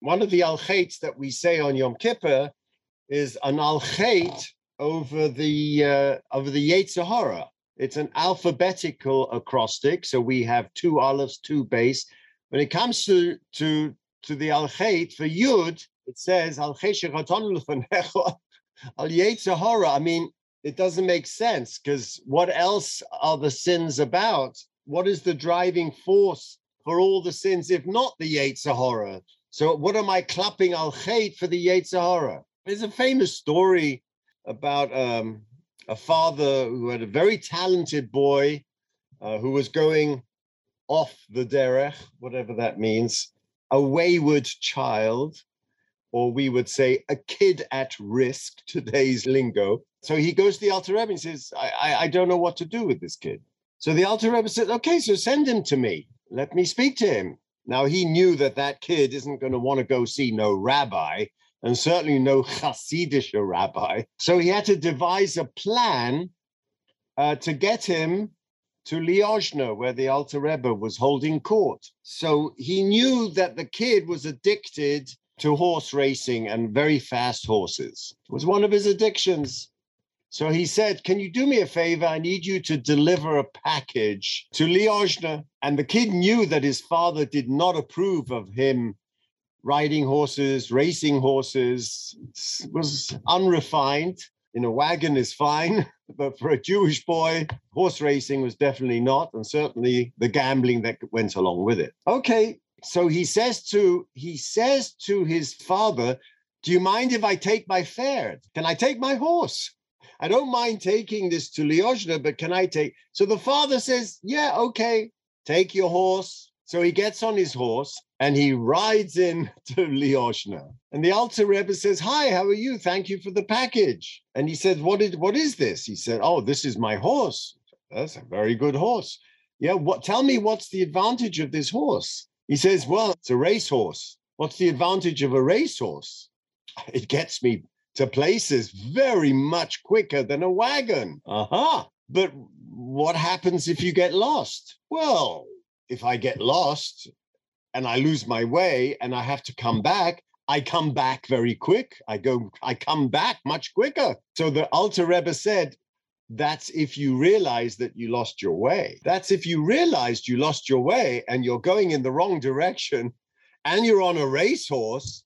one of the al that we say on Yom Kippur is an al over the uh, over the Yetzer Hara. It's an alphabetical acrostic, so we have two aleph, two base. When it comes to to to the al for Yud, it says al al Hara. I mean, it doesn't make sense because what else are the sins about? What is the driving force for all the sins if not the Yetzer Hara? So what am I clapping al for the Yetzer Hara? There's a famous story about um, a father who had a very talented boy uh, who was going off the derech, whatever that means, a wayward child, or we would say a kid at risk, today's lingo. So he goes to the Alter Rebbe and says, I, I, I don't know what to do with this kid. So the Alter Rebbe says, okay, so send him to me. Let me speak to him. Now he knew that that kid isn't going to want to go see no rabbi and certainly no Hasidic rabbi. So he had to devise a plan uh, to get him to Liozna, where the Alter Rebbe was holding court. So he knew that the kid was addicted to horse racing and very fast horses. It was one of his addictions. So he said, Can you do me a favor? I need you to deliver a package to Liozna. And the kid knew that his father did not approve of him riding horses, racing horses, was unrefined. In a wagon is fine, but for a Jewish boy, horse racing was definitely not, and certainly the gambling that went along with it. Okay, so he says to he says to his father, "Do you mind if I take my fare? Can I take my horse?" I don't mind taking this to Liozna, but can I take? So the father says, Yeah, okay, take your horse. So he gets on his horse and he rides in to Liozna. And the Alter Rebbe says, Hi, how are you? Thank you for the package. And he said, What is what is this? He said, Oh, this is my horse. That's a very good horse. Yeah, what tell me what's the advantage of this horse? He says, Well, it's a racehorse. What's the advantage of a racehorse? It gets me to places very much quicker than a wagon. Uh-huh. But what happens if you get lost? Well, if I get lost, and I lose my way and I have to come back, I come back very quick. I go, I come back much quicker. So the Alter Rebbe said, that's if you realize that you lost your way. That's if you realized you lost your way and you're going in the wrong direction and you're on a racehorse.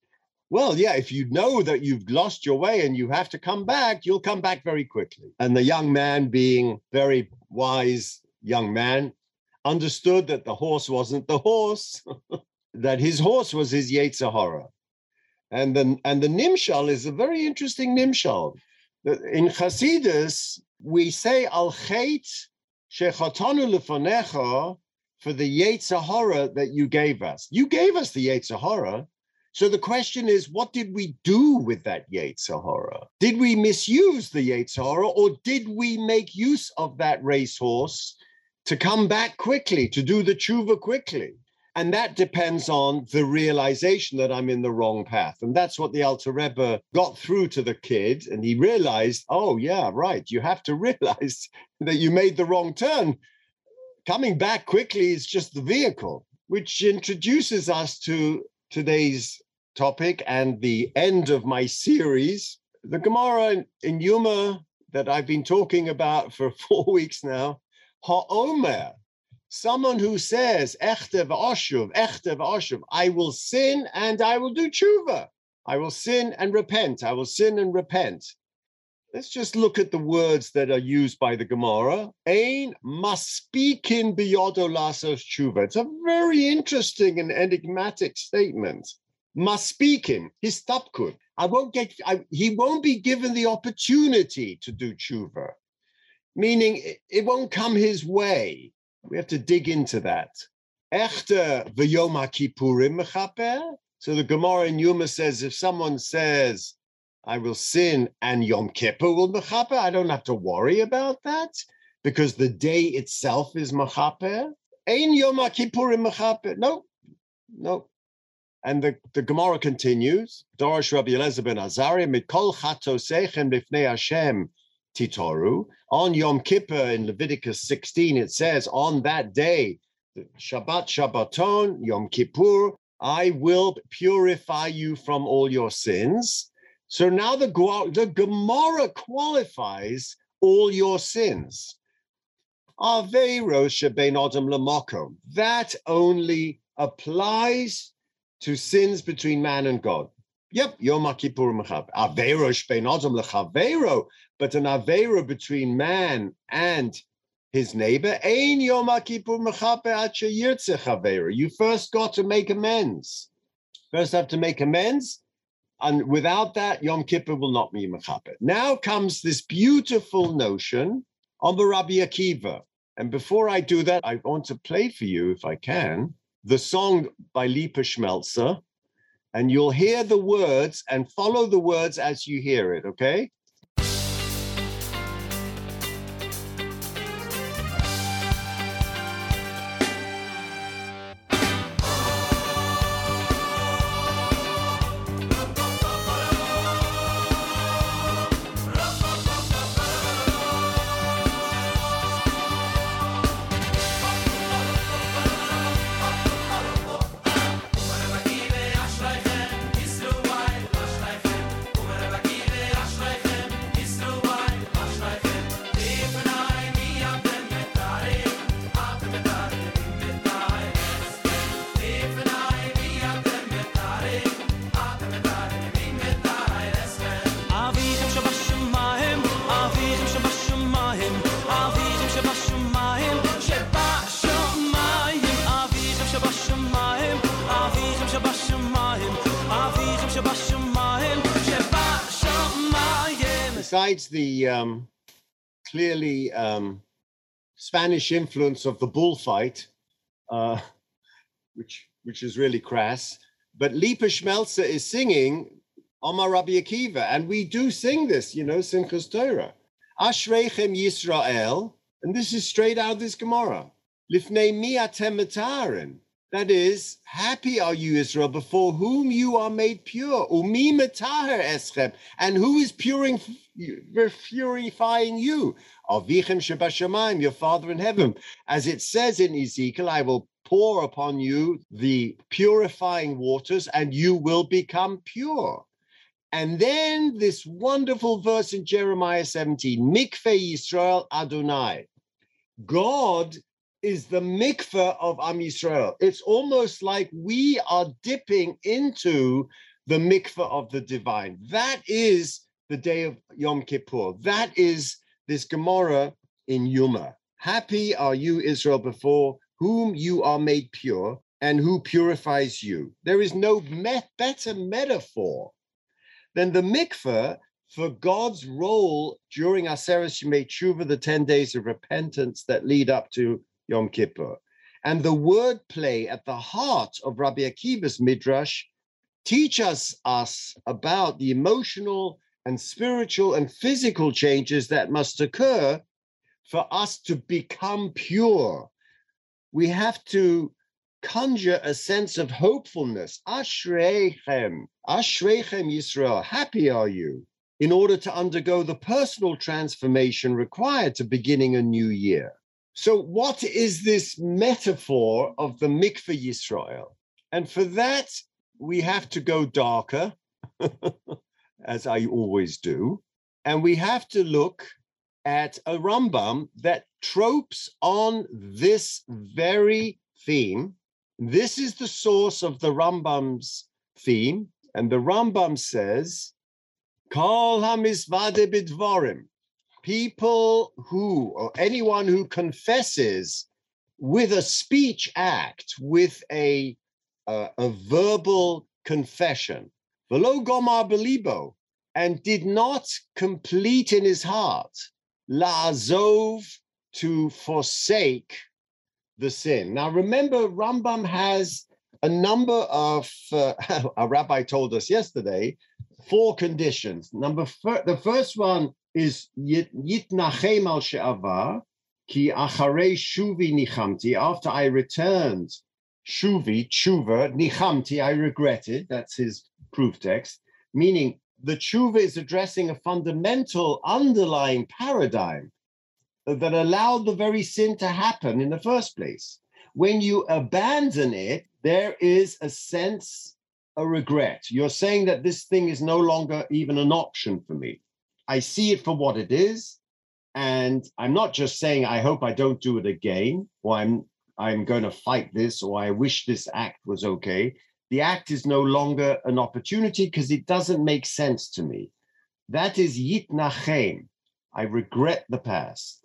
Well, yeah, if you know that you've lost your way and you have to come back, you'll come back very quickly. And the young man, being very wise young man, understood that the horse wasn't the horse, that his horse was his Yetzer Hara. And the, and the Nimshal is a very interesting Nimshal. In Chasidus, we say Al Chet Shechatanu Lefanecha for the Yetzer Hara that you gave us. You gave us the Yetzer Hara. So the question is, what did we do with that Yetzer Hara? Did we misuse the Yetzer Hara, or did we make use of that racehorse to come back quickly, to do the tshuva quickly. And that depends on the realization that I'm in the wrong path. And that's what the Alter Rebbe got through to the kid. And he realized, oh, yeah, right. You have to realize that you made the wrong turn. Coming back quickly is just the vehicle, which introduces us to today's topic and the end of my series. The Gemara in, Yuma that I've been talking about for four weeks now ha'omer, someone who says, echte v'oshuv, echte v'oshuv, I will sin and I will do tshuva. I will sin and repent. I will sin and repent. Let's just look at the words that are used by the Gemara. Ein maspikin biyodo lasos tshuva. It's a very interesting and enigmatic statement. Must speak Maspikin, his tapkut. I won't get. I, he won't be given the opportunity to do tshuva meaning it, won't come his way. We have to dig into that. Echter v'yom mechaper. So the Gemara in Yuma says if someone says, I will sin and Yom Kippur will mechaper, I don't have to worry about that because the day itself is mechaper. Ein Yom Kippurim mechaper. No, no. And the, the Gemara continues, Dorish Rabbi Eliezer ben Azariah, mikol chatosechem b'fnei Hashem Titoru. On Yom Kippur in Leviticus 16, it says, on that day, Shabbat Shabbaton, Yom Kippur, I will purify you from all your sins. So now the, the Gemara qualifies all your sins. That only applies to sins between man and God. Yep, Yom Kippur Mechab. Averosh Adam lechavero, but an avera between man and his neighbor. Ein Yom Kippur Mechape Chavera. You first got to make amends. First have to make amends, and without that, Yom Kippur will not be Mechape. Now comes this beautiful notion on the Rabbi Akiva. And before I do that, I want to play for you, if I can, the song by Lipa Schmeltzer and you'll hear the words and follow the words as you hear it, okay? Besides the um, clearly um, Spanish influence of the bullfight, uh, which which is really crass, but Lipa Schmeltzer is singing Omar Rabbi Akiva, and we do sing this, you know, Simchas Torah. Ashreichem Yisrael, and this is straight out of this Gemara. Lifnei mi atem that is, happy are you, Israel, before whom you are made pure. Umi metaher eschem. And who is purifying you? Avichem shebashamayim, your Father in heaven. As it says in Ezekiel, I will pour upon you the purifying waters, and you will become pure. And then this wonderful verse in Jeremiah 17, Mikveh Yisrael Adonai. God is the mikveh of Am Yisrael. It's almost like we are dipping into the mikveh of the divine. That is the day of Yom Kippur. That is this Gemara in Yuma. Happy are you, Israel, before whom you are made pure and who purifies you. There is no met- better metaphor than the mikveh for God's role during Aseret Yemei Tshuva, the 10 days of repentance that lead up to Yom Kippur. And the wordplay at the heart of Rabbi Akiva's midrash teaches us about the emotional and spiritual and physical changes that must occur for us to become pure. We have to conjure a sense of hopefulness. Ashreichem, Ashreichem Yisrael, happy are you, in order to undergo the personal transformation required to beginning a new year. So, what is this metaphor of the mikveh Yisrael? And for that, we have to go darker, as I always do, and we have to look at a Rambam that tropes on this very theme. This is the source of the Rambam's theme, and the Rambam says, "Kol hamizvade bidvorim." People who, or anyone who confesses with a speech act, with a, uh, a verbal confession, velo gomar belibo, and did not complete in his heart, la'azov, to forsake the sin. Now remember, Rambam has a number of, uh, a rabbi told us yesterday, four conditions. Number fir- the first one is yitnachem al she'avar, ki acharei shuvi nichamti. After I returned, shuvi, tshuva, nichamti, I regretted. That's his proof text. Meaning the tshuva is addressing a fundamental underlying paradigm that allowed the very sin to happen in the first place. When you abandon it, there is a sense, a regret. You're saying that this thing is no longer even an option for me. I see it for what it is. And I'm not just saying, I hope I don't do it again, or I'm I'm going to fight this, or I wish this act was okay. The act is no longer an opportunity because it doesn't make sense to me. That is yitnachem. I regret the past.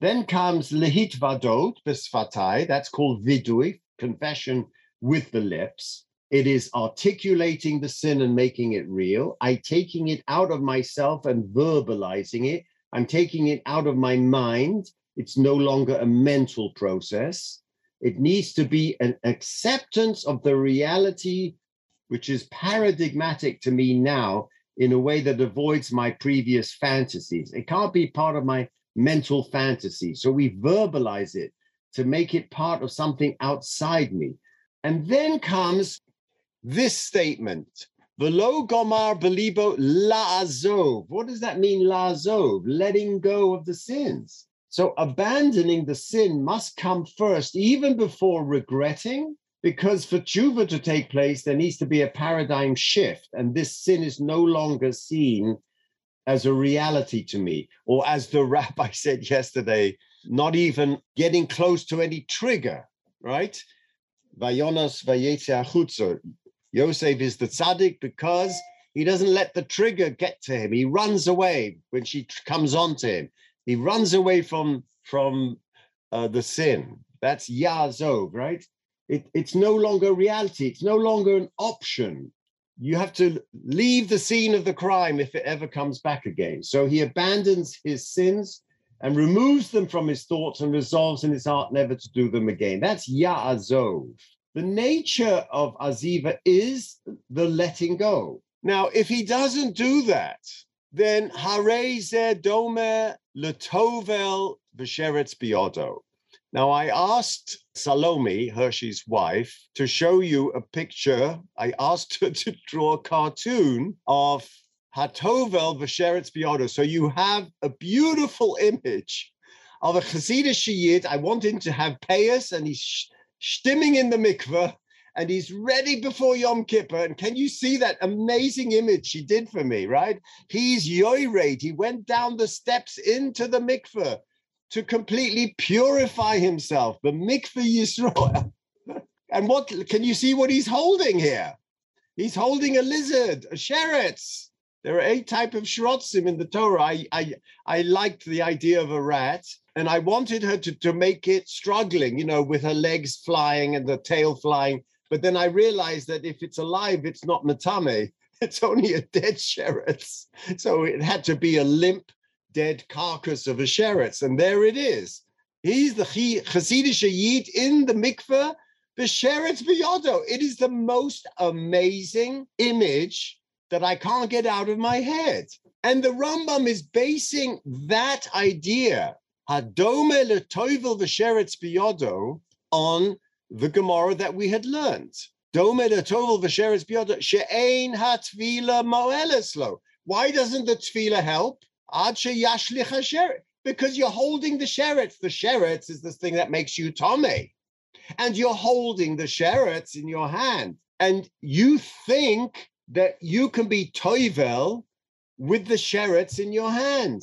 Then comes lehit vadot besfatai. That's called vidui, confession with the lips. It is articulating the sin and making it real. I taking it out of myself and verbalizing it. I'm taking it out of my mind. It's no longer a mental process. It needs to be an acceptance of the reality, which is paradigmatic to me now in a way that avoids my previous fantasies. It can't be part of my mental fantasy. So we verbalize it to make it part of something outside me. And then comes this statement. Velo gomar belibo la'azov. What does that mean, la'azov? Letting go of the sins. So abandoning the sin must come first, even before regretting, because for tshuva to take place, there needs to be a paradigm shift. And this sin is no longer seen as a reality to me, or as the rabbi said yesterday, not even getting close to any trigger, right? Vayonas vayetze Yosef is the tzaddik because he doesn't let the trigger get to him. He runs away when she comes on to him. He runs away from from uh, the sin. That's Yazov, right? It, it's no longer reality. It's no longer an option. You have to leave the scene of the crime if it ever comes back again. So he abandons his sins and removes them from his thoughts and resolves in his heart never to do them again. That's Ya'azov. The nature of Aziva is the letting go. Now, if he doesn't do that, then Hareze Dome Letovel Vesheretz Biodo. Now, I asked Salome, Hershey's wife, to show you a picture. I asked her to draw a cartoon of Hatovel Vesheretz Biodo. So you have a beautiful image of a Chassidish Yid. I want him to have payas and he's stimming in the mikveh and he's ready before Yom Kippur. And can you see that amazing image she did for me, right? He's yoyrate. He went down the steps into the mikveh to completely purify himself, the mikveh Yisrael. and what can you see what he's holding here? He's holding a lizard, a sheretz. There are eight type of shrotzim in the Torah. I, I, I liked the idea of a rat, and I wanted her to, to make it struggling, you know, with her legs flying and the tail flying. But then I realized that if it's alive, it's not matame. It's only a dead sheretz. So it had to be a limp, dead carcass of a sheretz. And there it is. He's the Hasidic Yid in the mikveh, the sheretz biyodo. It is the most amazing image that I can't get out of my head. And the Rambam is basing that idea, Hadome letoivel v'sheretz biyodo, on the Gemara that we had learned. Dome letovel v'sheretz biyodo, she'ein hatvila moeleslo. Why doesn't the tevilah help? Because you're holding the sheretz. The sheretz is the thing that makes you tome. And you're holding the sheretz in your hand. And you think that you can be toivel with the sheretz in your hand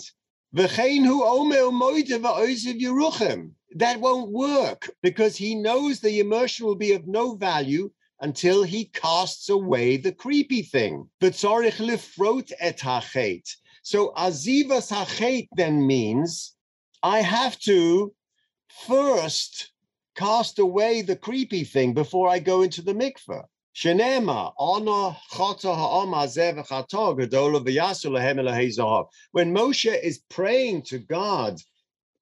that won't work because he knows the immersion will be of no value until he casts away the creepy thing. So azivas hachet then means I have to first cast away the creepy thing before I go into the mikveh. When Moshe is praying to God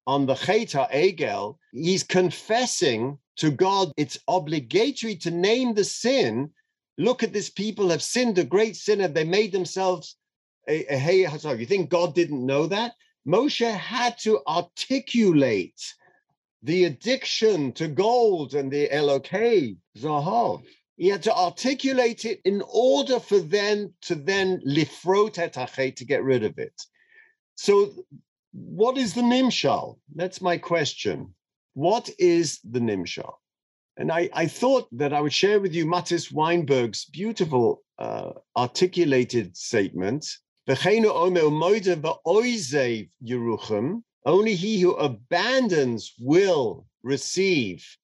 on the Cheta Egel, he's confessing to God it's obligatory to name the sin. Look at this people have sinned a great sin. Have they made themselves a, a hey You think God didn't know that? Moshe had to articulate the addiction to gold and the Elokei Zahav. He had to articulate it in order for them to then lifrot et to get rid of it. So what is the nimshal? That's my question. What is the nimshal? And I, I thought that I would share with you Mattis Weinberg's beautiful uh, articulated statement. Only he who abandons will receive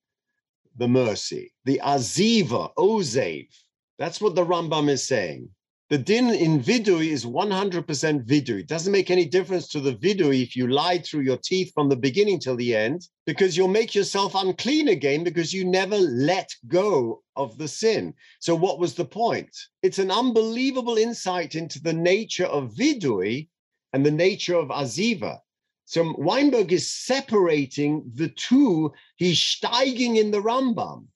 the mercy. The aziva, ozev. That's what the Rambam is saying. The din in vidui is 100% vidui. It doesn't make any difference to the vidui if you lie through your teeth from the beginning till the end, because you'll make yourself unclean again because you never let go of the sin. So, what was the point? It's an unbelievable insight into the nature of vidui and the nature of aziva. So, Weinberg is separating the two. He's steiging in the Rambam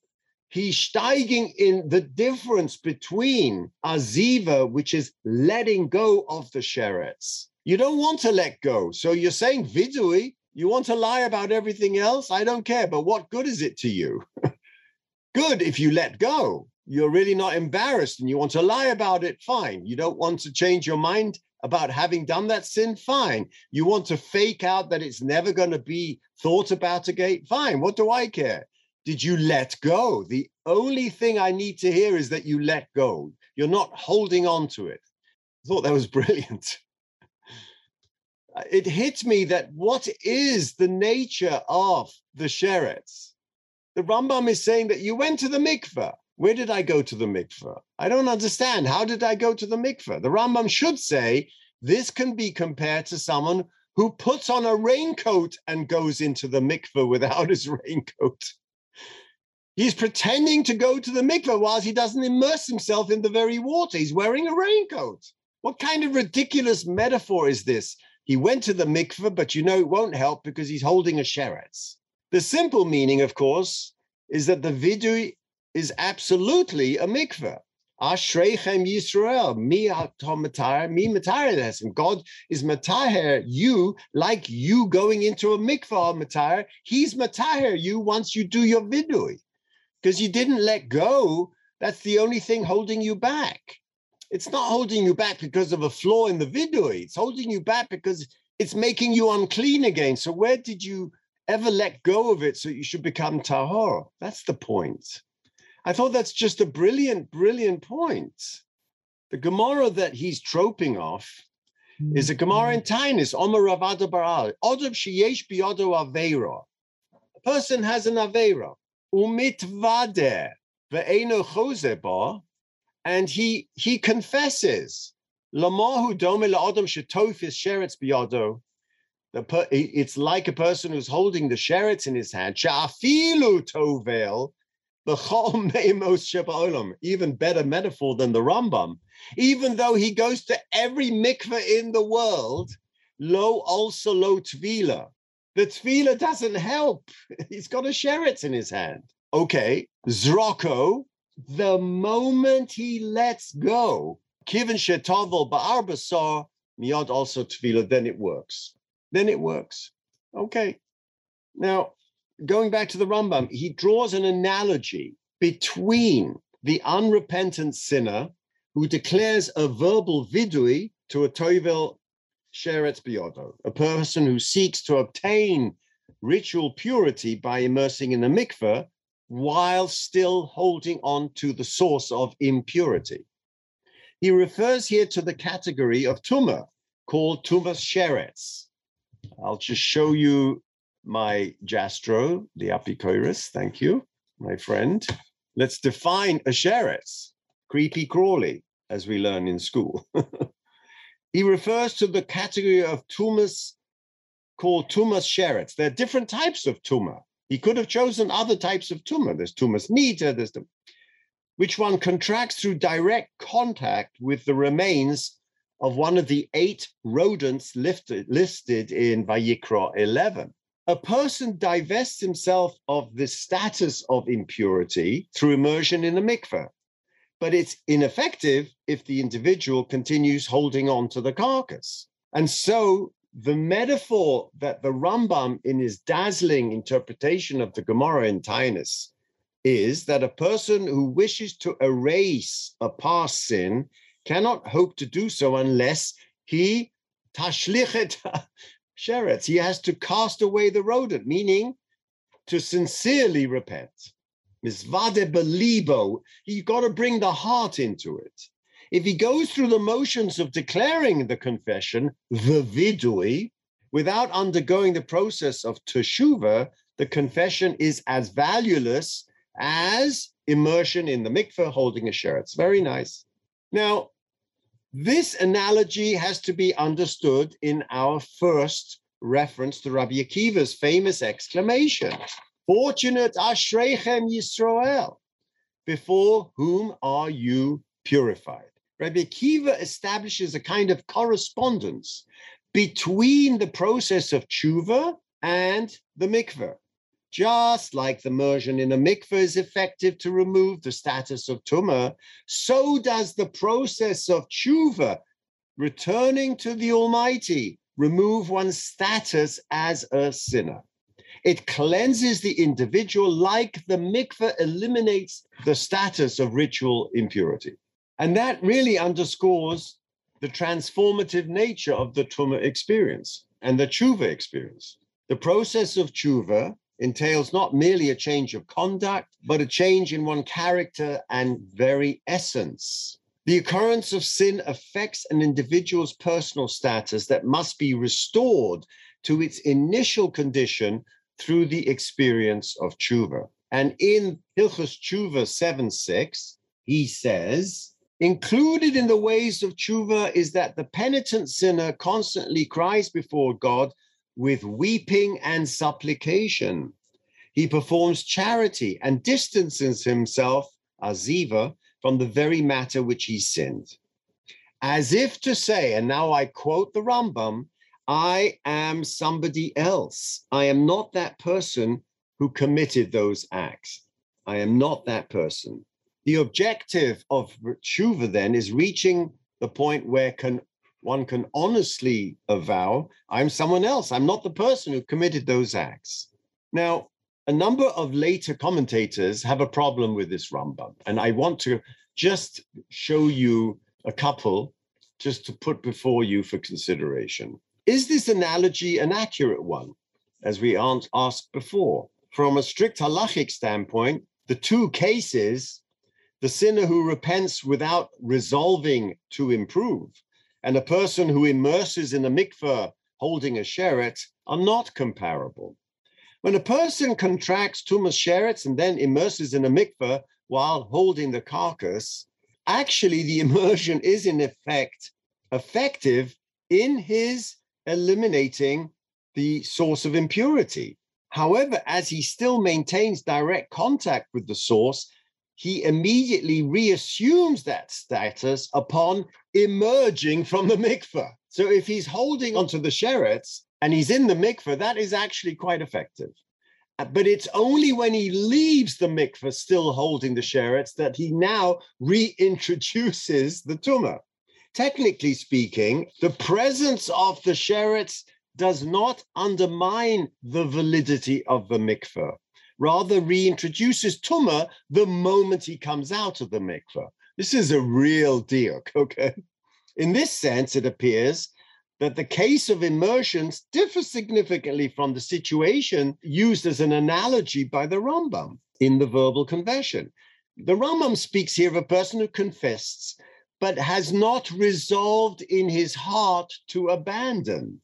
he's steiging in the difference between aziva, which is letting go of the sheretz. You don't want to let go. So you're saying vidui, you want to lie about everything else? I don't care. But what good is it to you? good if you let go. You're really not embarrassed and you want to lie about it, fine. You don't want to change your mind about having done that sin, fine. You want to fake out that it's never going to be thought about again, fine. What do I care? did you let go? The only thing I need to hear is that you let go. You're not holding on to it. I thought that was brilliant. It hit me that what is the nature of the sheretz? The Rambam is saying that you went to the mikveh. Where did I go to the mikveh? I don't understand. How did I go to the mikveh? The Rambam should say this can be compared to someone who puts on a raincoat and goes into the mikveh without his raincoat. He's pretending to go to the mikveh whilst he doesn't immerse himself in the very water. He's wearing a raincoat. What kind of ridiculous metaphor is this? He went to the mikveh, but you know it won't help because he's holding a sheretz. The simple meaning, of course, is that the vidui is absolutely a mikveh. Ashreichem Yisrael, mi matar, mi matar and God is matahir you like you going into a mikvah matar. He's matahir you once you do your vidui because you didn't let go. That's the only thing holding you back. It's not holding you back because of a flaw in the vidui. It's holding you back because it's making you unclean again. So where did you ever let go of it so you should become tahor? That's the point. I thought that's just a brilliant, brilliant point. The Gemara that he's troping off is a Gemara mm-hmm. in Taanis, Omer Ravada Baral, Odom Sheyesh Biodo Aveira. A person has an Aveira umitvade ve'eno choseba, and he he confesses lamahu dome la'adam shetofis sheretz biyado. It's like a person who's holding the sheretz in his hand. Sha'afilu tovel even better metaphor than the Rambam. Even though he goes to every mikveh in the world, lo also lo tvila. The tevilah doesn't help. He's got a sheretz in his hand. Okay, Zroko, the moment he lets go, Kivin Shetovel Ba'ar Basar, Miyad also tevilah, then it works. Then it works. Okay. Now, going back to the Rambam, he draws an analogy between the unrepentant sinner who declares a verbal vidui to a toivel Sheretz Biodo, a person who seeks to obtain ritual purity by immersing in the mikveh while still holding on to the source of impurity. He refers here to the category of tumah called tumas sheretz. I'll just show you my Jastrow, the Apikoris. Thank you, my friend. Let's define a sheretz, creepy crawly, as we learn in school. He refers to the category of tumas called tumas sheretz. There are different types of tumah. He could have chosen other types of tumah. There's tumas nita, there's the, which one contracts through direct contact with the remains of one of the eight rodents lifted, listed in Vayikra 11. A person divests himself of the status of impurity through immersion in a mikveh but it's ineffective if the individual continues holding on to the carcass. And so the metaphor that the Rambam, in his dazzling interpretation of the Gemara in Taanis, is that a person who wishes to erase a past sin cannot hope to do so unless he tashlichet sheretz. He has to cast away the rodent, meaning to sincerely repent. Misvade belibo, you've got to bring the heart into it. If he goes through the motions of declaring the confession, the vidui, without undergoing the process of teshuva, the confession is as valueless as immersion in the mikveh holding a sheretz. Very nice. Now, this analogy has to be understood in our first reference to Rabbi Akiva's famous exclamation, Fortunate Ashrechem Yisrael, before whom are you purified? Rabbi Akiva establishes a kind of correspondence between the process of tshuva and the mikveh. Just like the immersion in a mikveh is effective to remove the status of tumah, so does the process of tshuva, returning to the Almighty, remove one's status as a sinner. It cleanses the individual like the mikveh eliminates the status of ritual impurity. And that really underscores the transformative nature of the tumah experience and the tshuva experience. The process of tshuva entails not merely a change of conduct, but a change in one character and very essence. The occurrence of sin affects an individual's personal status that must be restored to its initial condition through the experience of tshuva. And in Hilchos Tshuva 7 6, he says, Included in the ways of tshuva is that the penitent sinner constantly cries before God with weeping and supplication. He performs charity and distances himself, aziva, from the very matter which he sinned. As if to say, and now I quote the Rambam, I am somebody else. I am not that person who committed those acts. I am not that person. The objective of tshuva then is reaching the point where can one can honestly avow, I'm someone else. I'm not the person who committed those acts. Now, a number of later commentators have a problem with this Rambam, and I want to just show you a couple just to put before you for consideration. Is this analogy an accurate one, as we aren't asked before? From a strict halachic standpoint, the two cases, the sinner who repents without resolving to improve, and a person who immerses in a mikveh holding a sheretz are not comparable. When a person contracts tumas sheretz and then immerses in a mikveh while holding the carcass, actually the immersion is in effect effective in his eliminating the source of impurity. However, as he still maintains direct contact with the source, he immediately reassumes that status upon emerging from the mikveh. So if he's holding onto the sheretz and he's in the mikveh, that is actually quite effective. Uh, but it's only when he leaves the mikveh still holding the sheretz that he now reintroduces the tumah. Technically speaking, the presence of the sheretz does not undermine the validity of the mikveh rather reintroduces Tumah the moment he comes out of the mikveh. This is a real deal, okay? In this sense, it appears that the case of immersions differs significantly from the situation used as an analogy by the Rambam in the verbal confession. The Rambam speaks here of a person who confesses, but has not resolved in his heart to abandon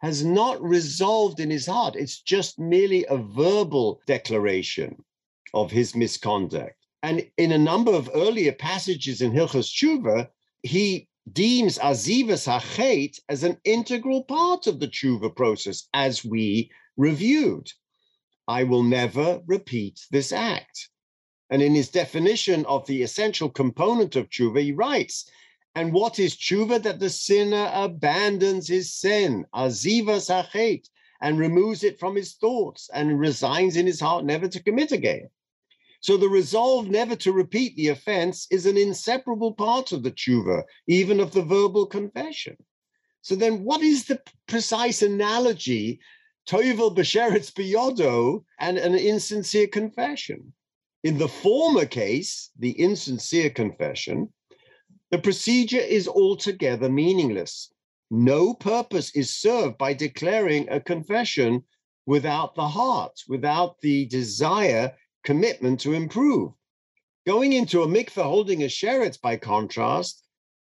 has not resolved in his heart. It's just merely a verbal declaration of his misconduct. And in a number of earlier passages in Hilchos Tshuva, he deems azivas hachet as an integral part of the tshuva process, as we reviewed. I will never repeat this act. And in his definition of the essential component of tshuva, he writes, and what is tshuva? That the sinner abandons his sin, aziva sachet, and removes it from his thoughts and resigns in his heart never to commit again. So the resolve never to repeat the offense is an inseparable part of the tshuva, even of the verbal confession. So then what is the precise analogy, toivel b'sheretz biyodo, and an insincere confession? In the former case, the insincere confession, the procedure is altogether meaningless. No purpose is served by declaring a confession without the heart, without the desire commitment to improve. Going into a mikveh holding a sheretz, by contrast,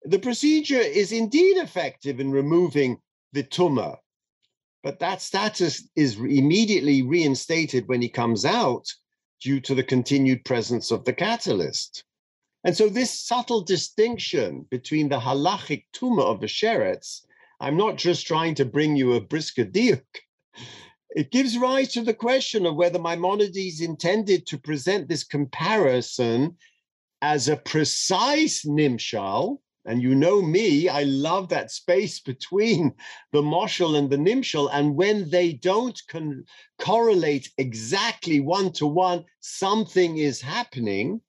the procedure is indeed effective in removing the tumah, but that status is immediately reinstated when he comes out due to the continued presence of the catalyst. And so, this subtle distinction between the halachic tumah of the sheretz, I'm not just trying to bring you a brisker diuk. It gives rise to the question of whether Maimonides intended to present this comparison as a precise nimshal, and you know me, I love that space between the moshel and the nimshal. And when they don't con- correlate exactly one to one, something is happening.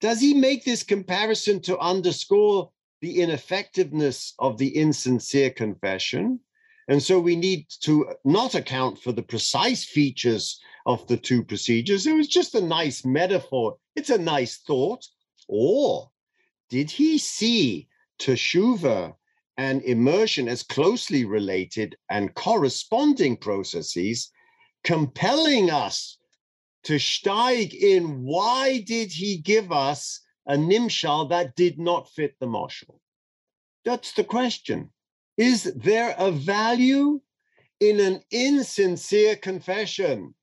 Does he make this comparison to underscore the ineffectiveness of the insincere confession? And so we need to not account for the precise features of the two procedures. It was just a nice metaphor. It's a nice thought. Or did he see teshuva and immersion as closely related and corresponding processes, compelling us to steig in why did he give us a nimshal that did not fit the moshel? That's the question. Is there a value in an insincere confession?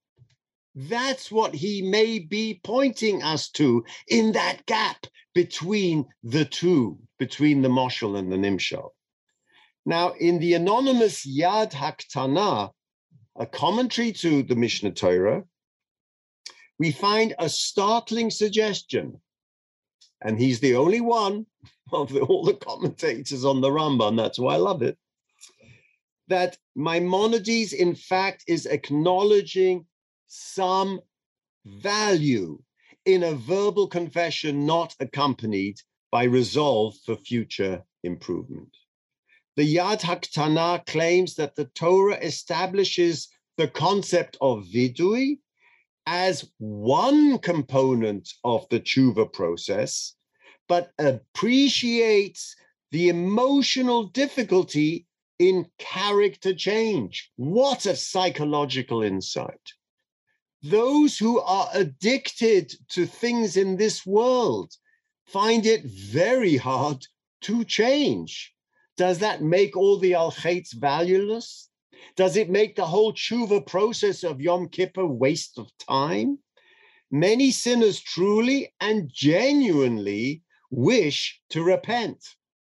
That's what he may be pointing us to in that gap between the two, between the moshel and the nimshal. Now, in the anonymous Yad Haktana, a commentary to the Mishnah Torah, we find a startling suggestion. And he's the only one of the, all the commentators on the Rambam, That's why I love it. That Maimonides, in fact, is acknowledging some value in a verbal confession not accompanied by resolve for future improvement. The Yad Haktana claims that the Torah establishes the concept of vidui as one component of the tshuva process, but appreciates the emotional difficulty in character change. What a psychological insight. Those who are addicted to things in this world find it very hard to change. Does that make all the al valueless? Does it make the whole tshuva process of Yom Kippur waste of time? Many sinners truly and genuinely wish to repent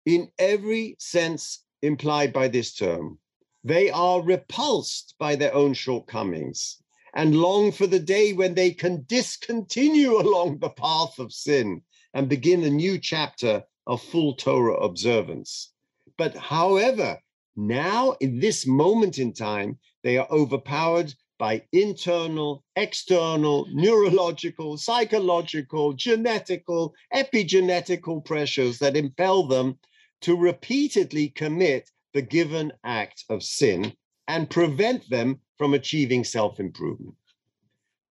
in every sense implied by this term. They are repulsed by their own shortcomings and long for the day when they can discontinue along the path of sin and begin a new chapter of full Torah observance. But however, now, in this moment in time, they are overpowered by internal, external, neurological, psychological, genetical, epigenetical pressures that impel them to repeatedly commit the given act of sin and prevent them from achieving self improvement.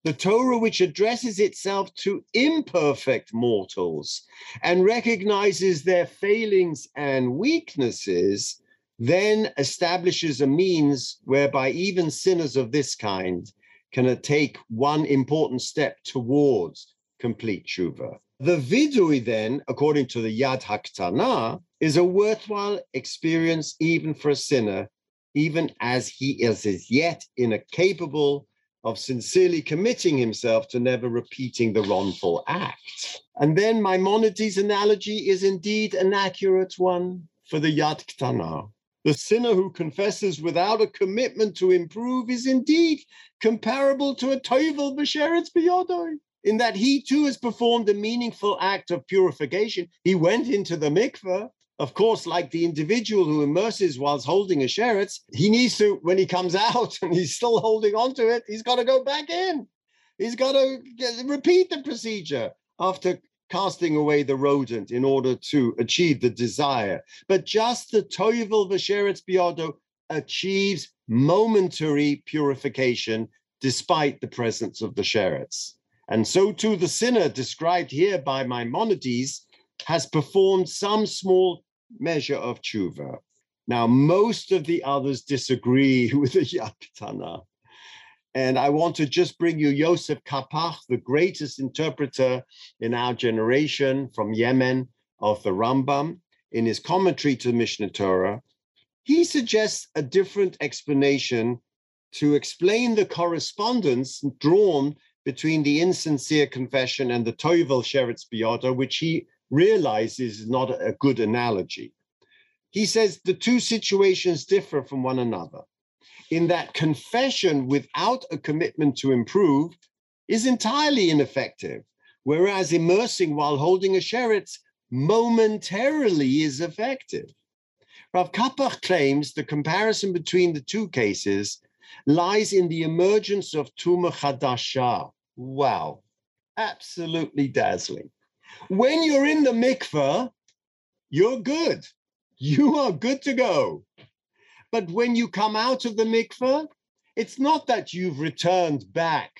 The Torah, which addresses itself to imperfect mortals and recognizes their failings and weaknesses, then establishes a means whereby even sinners of this kind can take one important step towards complete tshuva. The vidui, then, according to the Yad Haktana, is a worthwhile experience even for a sinner, even as he is as yet incapable of sincerely committing himself to never repeating the wrongful act. And then Maimonides' analogy is indeed an accurate one for the Yad Ktana. The sinner who confesses without a commitment to improve is indeed comparable to a toivel b'sheretz biyodoi, in that he too has performed a meaningful act of purification. He went into the mikveh. Of course, like the individual who immerses whilst holding a sheretz, he needs to, when he comes out and he's still holding on to it, he's got to go back in. He's got to repeat the procedure after casting away the rodent in order to achieve the desire. But just the toivel v'sheretz biodo achieves momentary purification despite the presence of the sheretz. And so too the sinner described here by Maimonides has performed some small measure of tshuva. Now, most of the others disagree with the Yad Ktana And I want to just bring you Yosef Kapach, the greatest interpreter in our generation from Yemen of the Rambam, in his commentary to the Mishneh Torah. He suggests a different explanation to explain the correspondence drawn between the insincere confession and the Toivel Sheretz Biyada, which he realizes is not a good analogy. He says the two situations differ from one another in that confession without a commitment to improve is entirely ineffective, whereas immersing while holding a sheretz momentarily is effective. Rav Kapach claims the comparison between the two cases lies in the emergence of Tumah Chadasha. Wow, absolutely dazzling. When you're in the mikveh, you're good. You are good to go. But when you come out of the mikveh, it's not that you've returned back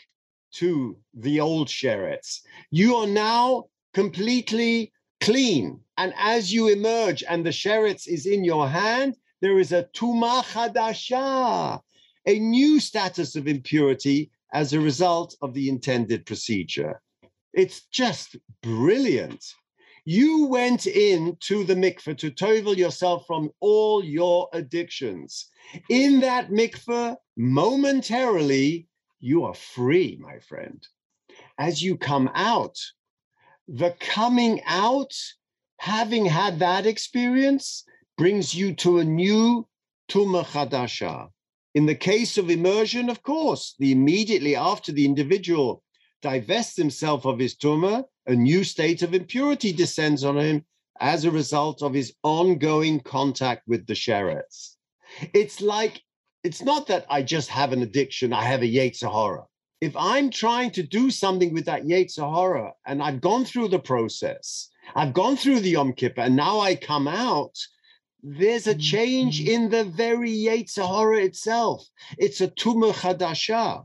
to the old sheretz. You are now completely clean. And as you emerge and the sheretz is in your hand, there is a tumah chadasha, a new status of impurity as a result of the intended procedure. It's just brilliant. You went in to the mikveh to tovel yourself from all your addictions. In that mikveh, momentarily, you are free, my friend. As you come out, the coming out, having had that experience, brings you to a new Tumah Chadasha. In the case of immersion, of course, the immediately after the individual divests himself of his Tumah, a new state of impurity descends on him as a result of his ongoing contact with the sheretz. It's like, it's not that I just have an addiction, I have a Yetzer Hara. If I'm trying to do something with that Yetzer Hara and I've gone through the process, I've gone through the Yom Kippur, and now I come out, there's a change mm-hmm. in the very Yetzer Hara itself. It's a Tumah Chadasha.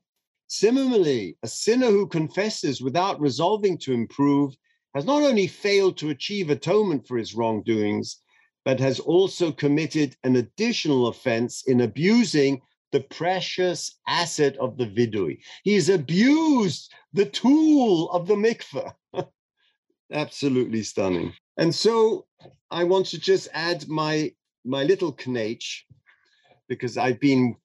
Similarly, a sinner who confesses without resolving to improve has not only failed to achieve atonement for his wrongdoings, but has also committed an additional offense in abusing the precious asset of the vidui. He's abused the tool of the mikveh. Absolutely stunning. And so I want to just add my my little knetch because I've been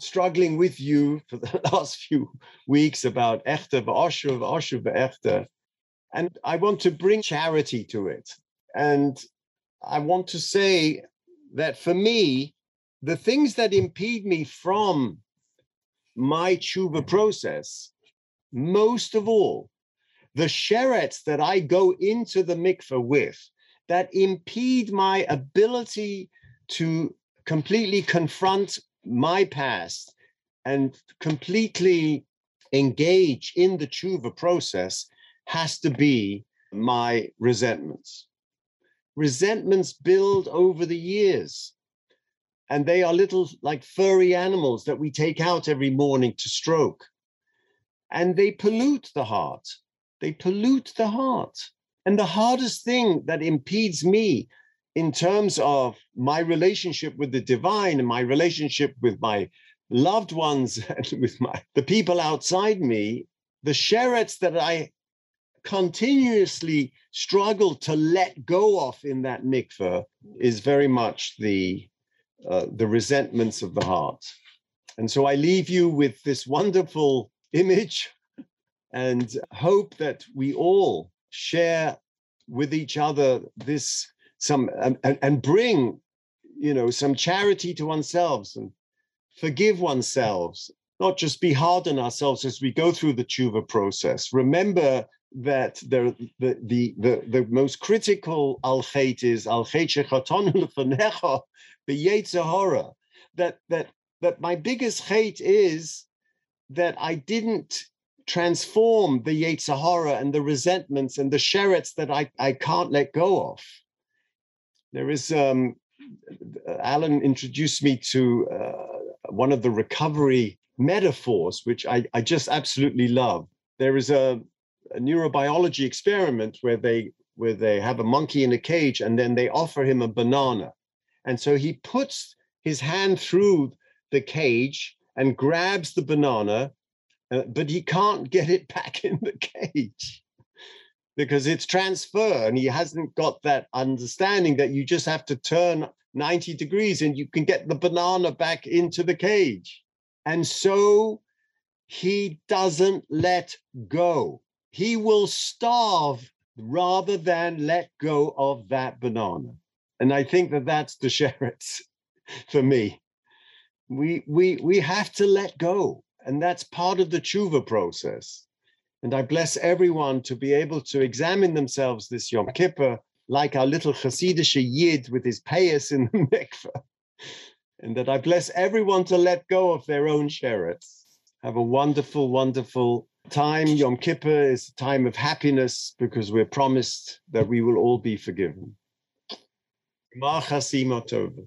struggling with you for the last few weeks about Echter v'oshuv, oshuv v'echter. And I want to bring charity to it. And I want to say that for me, the things that impede me from my tshuva process, most of all, the sheretz that I go into the mikveh with, that impede my ability to completely confront my past and completely engage in the tshuva process has to be my resentments. Resentments build over the years, and they are little like furry animals that we take out every morning to stroke. And they pollute the heart. They pollute the heart. And the hardest thing that impedes me in terms of my relationship with the divine and my relationship with my loved ones and with my the people outside me, the sheretz that I continuously struggle to let go of in that mikveh is very much the uh, the resentments of the heart. And so I leave you with this wonderful image and hope that we all share with each other this some and, and bring you know some charity to oneself and forgive oneself not just be hard on ourselves as we go through the tshuva process remember that the the the the, the most critical al is al that that that my biggest hate is that I didn't transform the Yetzer Hara and the resentments and the sheretz that I, I can't let go of. There is um, Alan introduced me to uh, one of the recovery metaphors, which I, I just absolutely love. There is a, a neurobiology experiment where they where they have a monkey in a cage and then they offer him a banana, and so he puts his hand through the cage and grabs the banana, uh, but he can't get it back in the cage because it's transfer and he hasn't got that understanding that you just have to turn 90 degrees and you can get the banana back into the cage. And so he doesn't let go. He will starve rather than let go of that banana. And I think that that's the sheretz for me. We, we, we have to let go. And that's part of the tshuva process. And I bless everyone to be able to examine themselves this Yom Kippur, like our little Hasidic Yid with his payas in the mikveh. And that I bless everyone to let go of their own sheretz. Have a wonderful, wonderful time. Yom Kippur is a time of happiness because we're promised that we will all be forgiven. Tova.